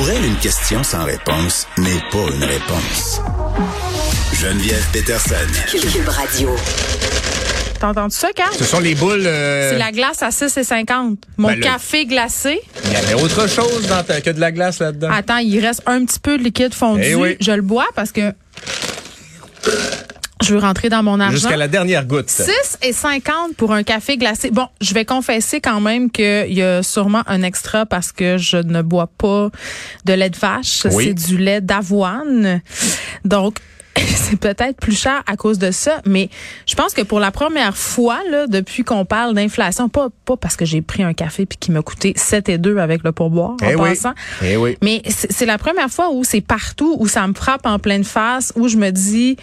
Pour elle, une question sans réponse n'est pas une réponse. Geneviève Peterson. Cube Radio. T'as entendu ça, Carl? Ce sont les boules. euh, C'est la glace à 6,50. Mon Ben, le- café glacé. Il y avait autre chose dans ta- que de la glace là-dedans. Attends, il reste un petit peu de liquide fondu. Eh oui. Je le bois parce que je veux rentrer dans mon argent. Jusqu'à la dernière goutte. 6 et 50 pour un café glacé. Bon, je vais confesser quand même qu'il y a sûrement un extra parce que je ne bois pas de lait de vache. Oui. C'est du lait d'avoine. Donc, c'est peut-être plus cher à cause de ça, mais je pense que pour la première fois, là, depuis qu'on parle d'inflation, pas, pas parce que j'ai pris un café puis qui m'a coûté 7 et 2 avec le pourboire, Eh en oui. passant. Eh oui. Mais c'est c'est la première fois où c'est partout, où ça me frappe en pleine face, où je me dis,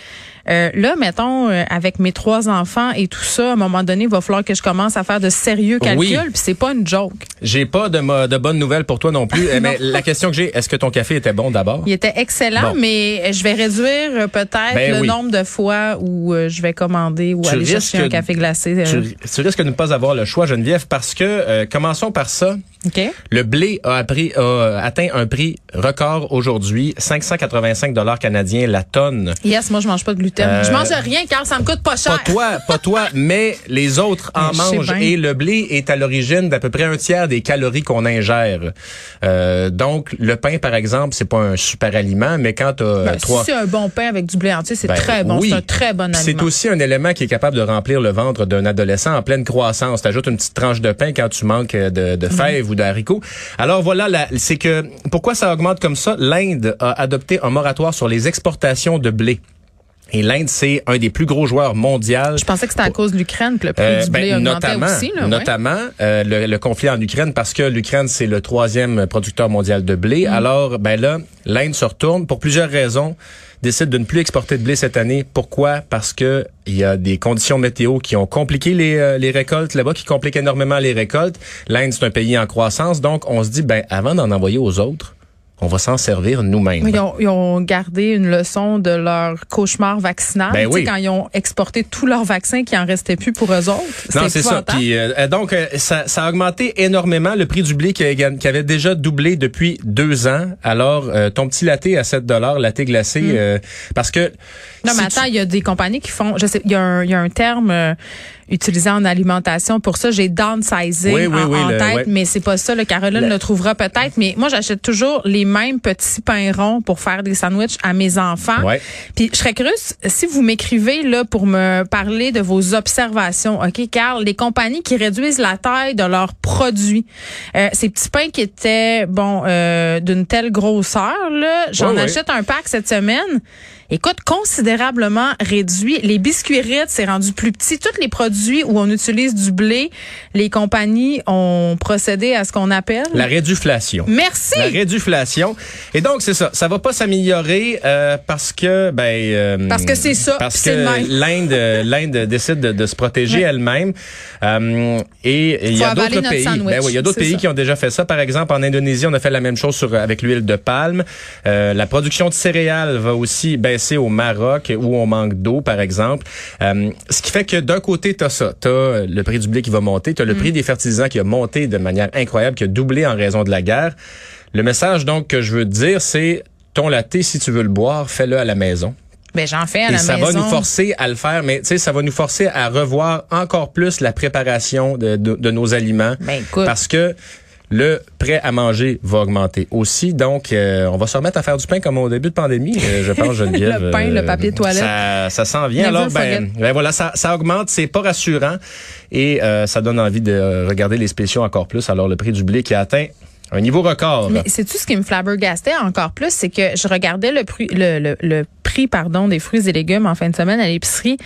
euh, là, mettons, euh, avec mes trois enfants et tout ça, à un moment donné, il va falloir que je commence à faire de sérieux calculs, Oui. puis c'est pas une joke. J'ai pas de, de bonnes nouvelles pour toi non plus. Eh, mais la question que j'ai, est-ce que ton café était bon d'abord? Il était excellent, Bon. mais je vais réduire euh, peut-être Ben le oui. nombre de fois où euh, je vais commander ou Tu aller chercher un café glacé. euh, Tu, tu risques de ne pas avoir le choix, Geneviève, parce que, euh, commençons par ça. OK? Le blé a, appris- a atteint un prix record aujourd'hui, 585 dollars canadiens la tonne. Yes, moi, je mange pas de gluten. Euh, je mange rien car ça me coûte pas cher. Pas toi, pas toi, mais les autres en je mangent. Et le blé est à l'origine d'à peu près un tiers des calories qu'on ingère. Euh, donc, le pain, par exemple, c'est pas un super aliment, mais quand tu Ben, as trois... Si c'est un bon pain avec du blé entier, c'est Ben, très bon. oui. C'est un très bon aliment. C'est aussi un élément qui est capable de remplir le ventre d'un adolescent en pleine croissance. T'ajoutes une petite tranche de pain quand tu manques de, de fèves ou d'haricots. Alors voilà, c'est que pourquoi ça augmente comme ça? L'Inde a adopté un moratoire sur les exportations de blé. Et l'Inde, c'est un des plus gros joueurs mondiaux. Je pensais que c'était à cause de l'Ukraine que le prix Euh, du ben, blé augmentait notamment, aussi. Là, ouais. notamment euh, le, le conflit en Ukraine parce que l'Ukraine c'est le troisième producteur mondial de blé. Mm. Alors ben là, l'Inde se retourne pour plusieurs raisons, décide de ne plus exporter de blé cette année. Pourquoi? Parce que il y a des conditions météo qui ont compliqué les, euh, les récoltes là-bas, qui compliquent énormément les récoltes. L'Inde c'est un pays en croissance, donc on se dit ben avant d'en envoyer aux autres, on va s'en servir nous-mêmes. Oui, Ils ont, ils ont gardé une leçon de leur cauchemar vaccinal. Ben oui. Quand ils ont exporté tous leurs vaccins qui en restait plus pour eux autres. Non, c'est ça. Puis, euh, donc, euh, ça, ça a augmenté énormément le prix du blé qui, avait déjà doublé depuis deux ans. Alors, euh, ton petit latte à 7 dollars, latte glacé, euh, parce que... Non, mais attends, tu- il y a des compagnies qui font, je sais, il y a un, il y a un terme euh, utilisé en alimentation pour ça. J'ai downsizing Oui, oui, en, oui, en le- tête, ouais. mais c'est pas ça. Le Caroline Le- le trouvera peut-être. Mais moi, j'achète toujours les mêmes petits pains ronds pour faire des sandwichs à mes enfants. Ouais. Puis je serais curieuse si vous m'écrivez là pour me parler de vos observations, ok, Carl, les compagnies qui réduisent la taille de leurs produits, Euh, ces petits pains qui étaient bon euh, d'une telle grosseur là, j'en Ouais, achète un pack cette semaine. Écoute, considérablement réduit. Les biscuits Ritz, c'est rendu plus petit. Tous les produits où on utilise du blé, les compagnies ont procédé à ce qu'on appelle. La réduflation. Merci. La réduflation. Et donc, c'est ça. Ça va pas s'améliorer euh, parce que... Ben, euh, Parce que c'est ça, Parce que l'Inde euh, l'Inde décide de, de se protéger Ouais. elle-même. Euh, et il y a d'autres pays. Ben oui, il y a d'autres pays ça. qui ont déjà fait ça. Par exemple, en Indonésie, on a fait la même chose sur avec l'huile de palme. Euh, la production de céréales va aussi au Maroc où on manque d'eau, par exemple. Euh, ce qui fait que d'un côté, tu as ça. Tu as le prix du blé qui va monter. Tu as le Mm. prix des fertilisants qui a monté de manière incroyable, qui a doublé en raison de la guerre. Le message donc que je veux te dire, c'est ton latte, si tu veux le boire, fais-le à la maison. Ben j'en fais à Et la ça maison. va nous forcer à le faire, mais tu sais, ça va nous forcer à revoir encore plus la préparation de, de- de nos aliments. Ben, écoute. Parce que le prêt à manger va augmenter aussi. Donc, euh, on va se remettre à faire du pain comme au début de pandémie, euh, je pense, Geneviève. le pain, le papier toilette. Ça, ça s'en vient. Never Alors, ben, ben voilà, ça, ça augmente, c'est pas rassurant et euh, ça donne envie de regarder les spéciaux encore plus. Alors, le prix du blé qui a atteint un niveau record. Mais c'est tout ce qui me flabbergastait encore plus, c'est que je regardais le prix, le, le, le prix pardon des fruits et légumes en fin de semaine à l'épicerie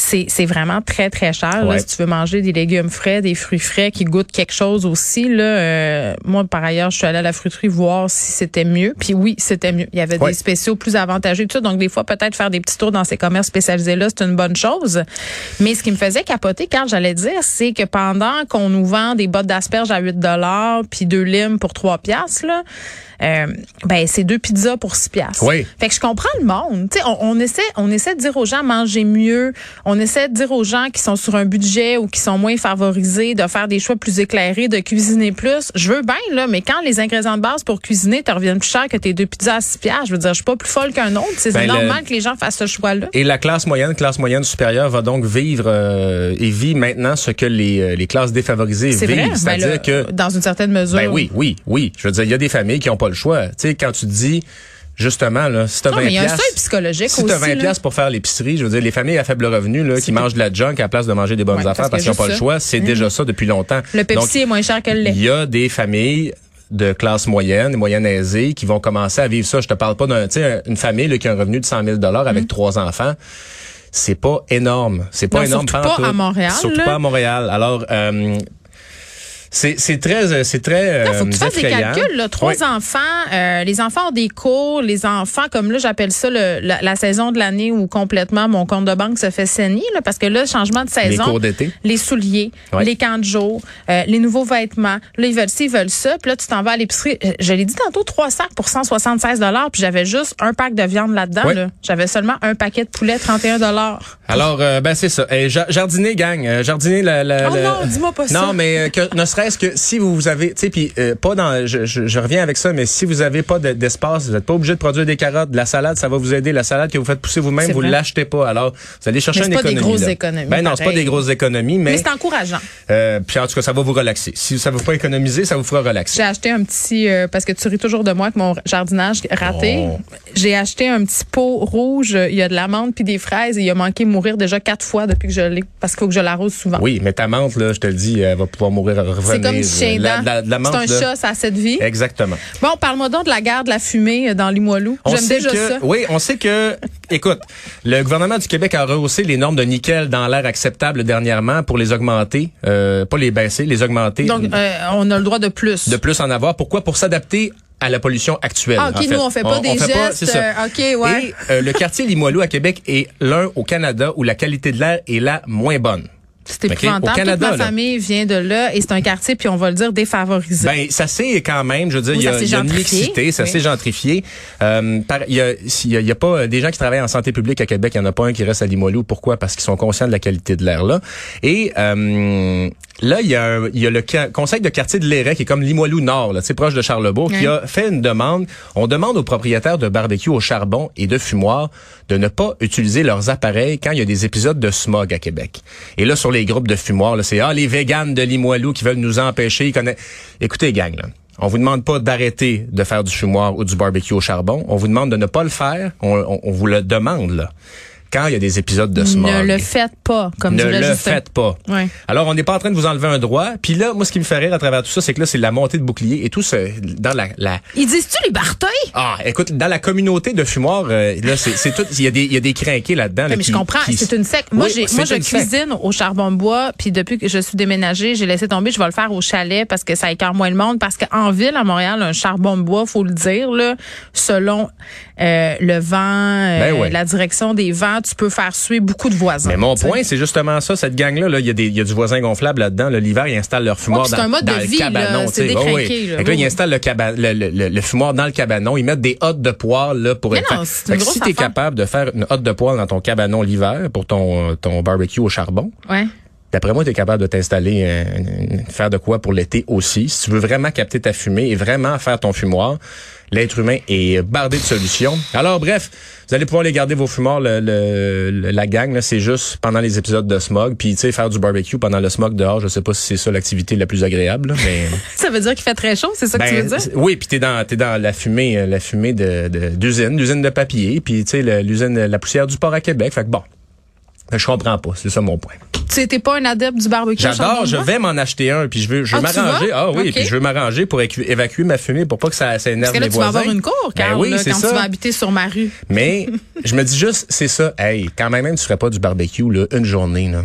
c'est c'est vraiment très très cher là, si tu veux manger des légumes frais, des fruits frais qui goûtent quelque chose aussi là. Euh, moi par ailleurs, je suis allée à la fruiterie voir si c'était mieux. Puis oui, c'était mieux. Il y avait des spéciaux plus avantageux tout ça. Donc des fois peut-être faire des petits tours dans ces commerces spécialisés là, c'est une bonne chose. Mais ce qui me faisait capoter quand j'allais dire, c'est que pendant qu'on nous vend des bottes d'asperges à 8 dollars puis deux limes pour 3 piastres là, euh, ben c'est deux pizzas pour 6 piastres. Oui. Fait que je comprends le monde. Tu sais on, on essaie on essaie de dire aux gens manger mieux on essaie de dire aux gens qui sont sur un budget ou qui sont moins favorisés de faire des choix plus éclairés, de cuisiner plus. Je veux bien, là, mais quand les ingrédients de base pour cuisiner te reviennent plus cher que tes deux pizzas à 6 piastres, je veux dire, je suis pas plus folle qu'un autre. C'est Ben, normal que les gens fassent ce choix-là. Et la classe moyenne, classe moyenne supérieure va donc vivre euh, et vit maintenant ce que les, euh, les classes défavorisées vivent. Ben C'est-à-dire là, que dans une certaine mesure. Ben oui, oui, oui. Je veux dire, il y a des familles qui n'ont pas le choix. Tu sais, quand tu dis, justement, là, si t'as Non, 20 mais il y a un seuil psychologique si aussi. t'as 20 là. pour faire l'épicerie, je veux dire, les familles à faible revenu, là, qui mangent de la junk à la place de manger des bonnes Ouais, affaires parce qu'ils n'ont pas le choix, c'est déjà ça depuis longtemps. Le Pepsi Donc, est moins cher que le lait. il y a des familles de classe moyenne, moyenne aisée, qui vont commencer à vivre ça. Je te parle pas d'un, tu sais, une famille là, qui a un revenu de 100 000 dollars avec trois enfants. C'est pas énorme. C'est pas. Non, énorme. surtout pas à Montréal, Surtout là. pas à Montréal. Alors, euh, c'est c'est très, euh, c'est très. Il faut que tu euh, fasses des calculs. Là. Trois Oui. enfants, euh, les enfants ont des cours, les enfants, comme là, j'appelle ça le- la, la saison de l'année où complètement mon compte de banque se fait saigner, là, parce que là, changement de Les saison. cours d'été. Les souliers, les camps de jour, euh, les nouveaux vêtements. Là, ils veulent ci, ils veulent ça. Puis là, tu t'en vas à l'épicerie. Je l'ai dit tantôt, trois sacs pour 176 puis j'avais juste un pack de viande là-dedans. Là. J'avais seulement un paquet de poulet, 31 Alors, euh, ben c'est ça. Ja- jardiner, gang. Jardiner, la, la, Oh la- non, dis-moi pas ça. Non, mais que, ne serait-ce que si vous avez, tu sais, puis euh, pas dans, je, je, je reviens avec ça, mais si vous avez pas de- d'espace, vous n'êtes pas obligé de produire des carottes, de la salade, ça va vous aider. La salade que vous faites pousser vous-même, vous vrai. l'achetez pas. Alors, vous allez chercher Mais une pas des grosses là. économies, Ben non, c'est pas des grosses économies, Mais mais, c'est encourageant. euh, puis en tout cas, ça va vous relaxer. Si ça ne vous pas économiser, ça vous fera relaxer. J'ai acheté un petit euh, parce que tu ris toujours de moi avec mon jardinage raté. Oh. J'ai acheté un petit pot rouge. Il y a de l'amande puis des fraises et il a manqué mourir déjà quatre fois depuis que je l'ai parce qu'il faut que je l'arrose souvent. Oui, mais ta menthe, là, je te le dis, elle va pouvoir mourir. C'est comme du chien C'est un chat, ça a cette vie. Exactement. Bon, parle-moi donc de la guerre de la fumée euh, dans Limoilou. J'aime déjà que, ça. Oui, on sait que, écoute, le gouvernement du Québec a rehaussé les normes de nickel dans l'air acceptable dernièrement pour les augmenter, euh, pas les baisser, les augmenter. Donc, euh, on a le droit de plus. de plus en avoir. Pourquoi? Pour s'adapter à la pollution actuelle. ah, OK, en fait. nous, on fait pas des fait gestes. ça. euh, OK, ouais. Et euh, le quartier Limoilou à Québec est l'un au Canada où la qualité de l'air est la moins bonne. C'est épouvantable. au Canada, Toute ma là. famille vient de là et c'est un quartier, puis on va le dire, défavorisé. Ben, ça s'est quand même, je veux dire, il y a, y a une mixité, ça Oui. s'est gentrifié. Euh, il y a, il y a- y a pas euh, des gens qui travaillent en santé publique à Québec, il y en a pas un qui reste à Limoilou. Pourquoi? Parce qu'ils sont conscients de la qualité de l'air là. Et euh, là, il y a, un- il y a le conseil de quartier de Léré qui est comme Limoilou Nord, là, c'est proche de Charlebourg, qui a fait une demande. On demande aux propriétaires de barbecue au charbon et de fumoir de ne pas utiliser leurs appareils quand il y a des épisodes de smog à Québec. Et là, sur les groupes de fumoirs, c'est ah les véganes de Limoilou qui veulent nous empêcher. Ils connaissent... Écoutez, gang, là. On vous demande pas d'arrêter de faire du fumoir ou du barbecue au charbon. On vous demande de ne pas le faire. On, on- on vous le demande, là. Quand il y a des épisodes de smog. ne le faites pas, comme Ne le faites pas. Ouais. Alors, on n'est pas en train de vous enlever un droit. Puis là, moi, ce qui me fait rire à travers tout ça, c'est que là, c'est la montée de bouclier et tout ce, dans la, la, Ils disent-tu les Barteuils? ah, écoute, dans la communauté de fumoirs, euh, là, c'est tout, il y a des, il y a des crinqués là-dedans. là, mais qui- je comprends, qui- c'est une secte. Moi, Oui, moi, je cuisine au charbon de bois, puis depuis que je suis déménagée, j'ai laissé tomber. Je vais le faire au chalet parce que ça écarte moins le monde. Parce qu'en ville, à Montréal, un charbon de bois, faut le dire, là, selon euh, le vent, euh, Ben ouais. la direction des vents, tu peux faire suer beaucoup de voisins. Mais mon tu point, c'est justement ça, cette gang-là, là, il y a des, il y a du voisin gonflable là-dedans. là. L'hiver, ils installent leur fumoir Ouais, dans, un mode dans de le vie, cabanon. C'est tu là. Oui, ils installent le, caba- le, le, le- le fumoir dans le cabanon. Ils mettent des hottes de poêle là pour Mais être. non, fait- une si t'es affaire. capable de faire une hotte de poêle dans ton cabanon l'hiver pour ton, ton barbecue au charbon, Ouais. D'après moi, tu es capable de t'installer, euh, faire de quoi pour l'été aussi. Si tu veux vraiment capter ta fumée et vraiment faire ton fumoir, l'être humain est bardé de solutions. Alors bref, vous allez pouvoir les garder vos fumoirs, le, le- la gang, c'est juste pendant les épisodes de smog. Puis tu sais, faire du barbecue pendant le smog dehors, je sais pas si c'est ça l'activité la plus agréable, là, mais... Ça veut dire qu'il fait très chaud, c'est ça que tu veux Ben, dire? c'est- Oui, puis t'es dans t'es dans la fumée euh, la fumée de de- d'usine, d'usine de papier, puis tu sais l'usine la poussière du port à Québec. Fait que bon, je comprends pas, c'est ça mon point. Tu n'étais pas un adepte du barbecue? J'adore, je vais m'en acheter un, puis je veux je veux Ah, m'arranger. Ah oui, Ok. puis je veux m'arranger pour évacuer ma fumée pour pas que ça, ça énerve Parce que là, tu vas avoir une cour, Ben oui, là, quand ça. tu vas habiter sur ma rue. Mais je me dis juste, c'est ça. Hey, quand même, même tu ferais pas du barbecue là, une journée là.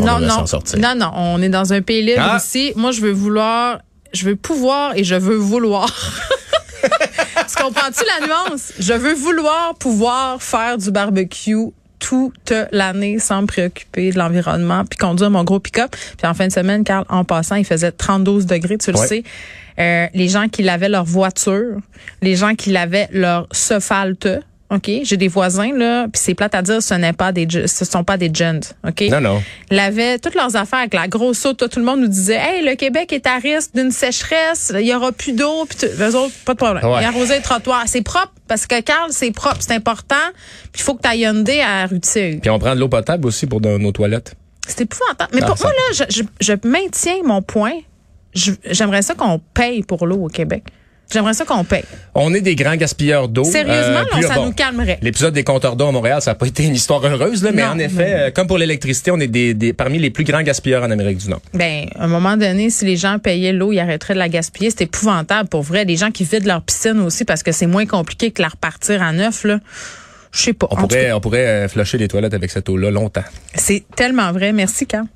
On non, non. Non, non. On est dans un pays libre Ah. ici. Moi, je veux vouloir, je veux pouvoir et je veux vouloir. tu comprends-tu la nuance? Je veux vouloir pouvoir faire du barbecue toute l'année sans me préoccuper de l'environnement puis conduire mon gros pick-up. Puis en fin de semaine, Carl, en passant, il faisait 32 degrés, tu le Ouais. sais. Euh, les gens qui lavaient leur voiture, les gens qui lavaient leur sofalte, OK? J'ai des voisins, là, puis c'est plate à dire, ce n'est pas des, ce sont pas des gens, OK? Non, non. lavaient toutes leurs affaires avec la grosse eau. Tout le monde nous disait, hey, le Québec est à risque d'une sécheresse, il y aura plus d'eau. Puis tout- eux autres, pas de problème. Ouais. Ils arrosaient les trottoirs. C'est propre parce que Carl, c'est propre, c'est important. Puis il faut que tu ailles Hyundai à Rutier. Puis on prend de l'eau potable aussi pour dans nos toilettes. C'est épouvantable. Mais Ah, pour ça- moi, là, je, je, je maintiens mon point. J'aimerais ça qu'on paye pour l'eau au Québec. J'aimerais ça qu'on paye. On est des grands gaspilleurs d'eau. Sérieusement, Euh, là, puis ça bon, nous calmerait. L'épisode des compteurs d'eau à Montréal, ça n'a pas été une histoire heureuse, là, mais Non, en effet, euh, comme pour l'électricité, on est des, des- parmi les plus grands gaspilleurs en Amérique du Nord. Ben, à un moment donné, si les gens payaient l'eau, ils arrêteraient de la gaspiller. C'est épouvantable pour vrai. Les gens qui vident leur piscine aussi parce que c'est moins compliqué que la repartir à neuf, là. Je sais pas. On En pourrait, cas, on pourrait euh, flusher les toilettes avec cette eau-là longtemps. C'est tellement vrai. Merci, Carl.